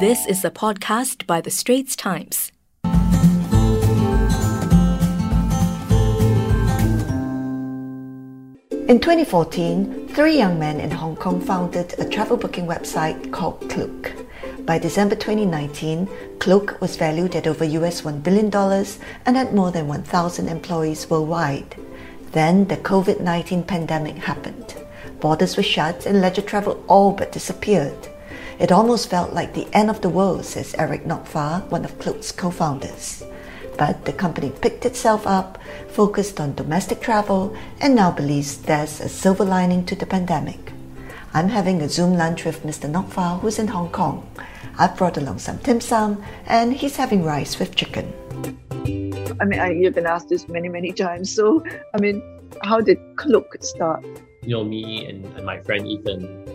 This is a podcast by The Straits Times. In 2014, three young men in Hong Kong founded a travel booking website called Klook. By December 2019, Klook was valued at over US $1 billion and had more than 1,000 employees worldwide. Then the COVID 19 pandemic happened. Borders were shut and leisure travel all but disappeared. It almost felt like the end of the world, says Eric Gnock Fah, one of Klook's co founders. But the company picked itself up, focused on domestic travel, and now believes there's a silver lining to the pandemic. I'm having a Zoom lunch with Mr. Gnock Fah, who's in Hong Kong. I've brought along some dim sum, and he's having rice with chicken. I mean, I, you've been asked this many, many times. So, I mean, how did Klook start? You know, me and, and my friend Ethan,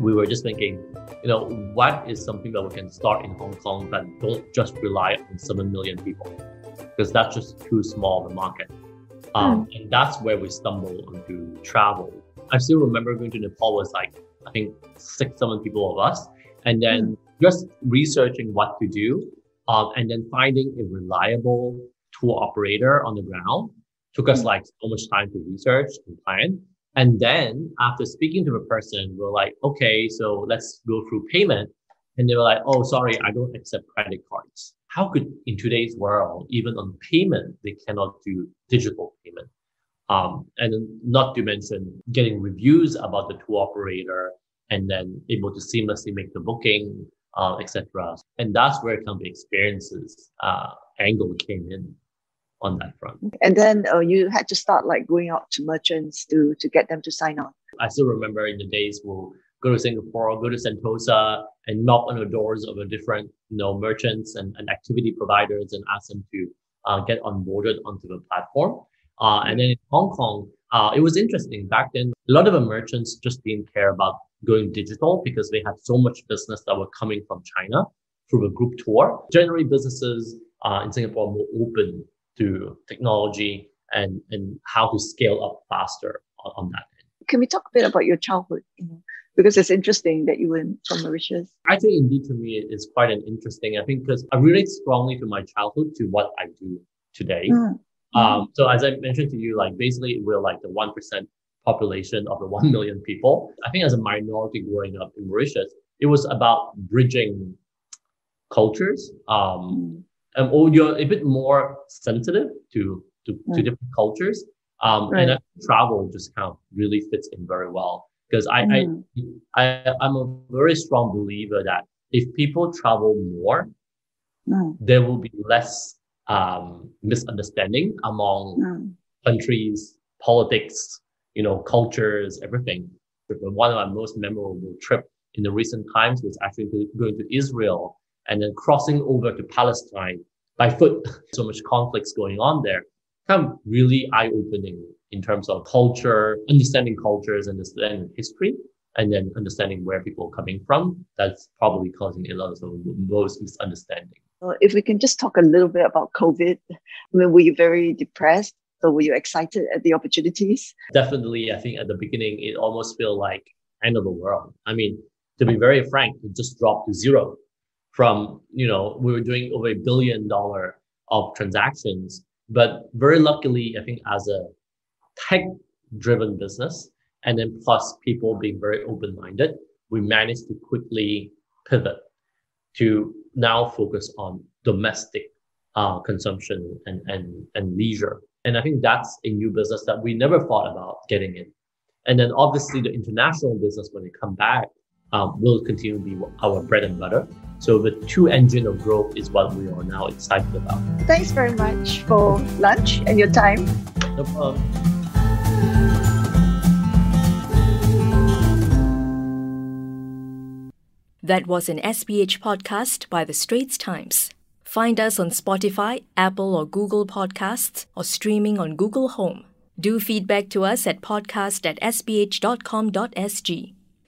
we were just thinking, you know, what is something that we can start in Hong Kong that don't just rely on 7 million people? Because that's just too small of a market. Um, mm. And that's where we stumbled onto travel. I still remember going to Nepal was like, I think six, seven people of us. And then mm. just researching what to do. Um, and then finding a reliable tour operator on the ground took us mm. like so much time to research and plan. And then after speaking to the person, we're like, okay, so let's go through payment. And they were like, oh, sorry, I don't accept credit cards. How could in today's world, even on payment, they cannot do digital payment? Um, and not to mention getting reviews about the tour operator and then able to seamlessly make the booking, uh, etc. And that's where kind of the experiences uh, angle came in on that front. And then uh, you had to start like going out to merchants to to get them to sign on. I still remember in the days we'll go to Singapore, go to Sentosa, and knock on the doors of a different you know merchants and, and activity providers and ask them to uh, get onboarded onto the platform. Uh, and then in Hong Kong, uh, it was interesting back then. A lot of the merchants just didn't care about going digital because they had so much business that were coming from China through a group tour. Generally, businesses uh, in Singapore are more open to technology and, and how to scale up faster on, on that end. Can we talk a bit about your childhood? You know, because it's interesting that you were from Mauritius. I think indeed to me it's quite an interesting. I think because I relate strongly to my childhood to what I do today. Mm. Um, so as I mentioned to you, like basically we're like the one percent population of the one million people. I think as a minority growing up in Mauritius, it was about bridging cultures. Um, mm um, or you're a bit more sensitive to to, to mm. different cultures. Um, right. and travel just kind of really fits in very well because I, mm. I, I, I'm a very strong believer that if people travel more, mm. there will be less um, misunderstanding among mm. countries, politics, you know, cultures, everything. One of my most memorable trip in the recent times was actually going to Israel and then crossing over to Palestine by foot. So much conflicts going on there. Kind of really eye opening in terms of culture, understanding cultures, understanding history, and then understanding where people are coming from. That's probably causing a lot of most misunderstanding. If we can just talk a little bit about COVID, I mean, were you very depressed? So were you excited at the opportunities? Definitely. I think at the beginning, it almost felt like end of the world. I mean, to be very frank, it just dropped to zero from, you know, we were doing over a billion dollar of transactions. But very luckily, I think as a tech driven business, and then plus people being very open minded, we managed to quickly pivot to now focus on domestic uh, consumption and, and, and leisure. And I think that's a new business that we never thought about getting in. And then obviously the international business, when they come back, um, will continue to be our bread and butter. So the two engine of growth is what we are now excited about. Thanks very much for lunch and your time. No problem. That was an SPH podcast by The Straits Times. Find us on Spotify, Apple or Google Podcasts, or streaming on Google Home. Do feedback to us at podcast at sph.com.sg.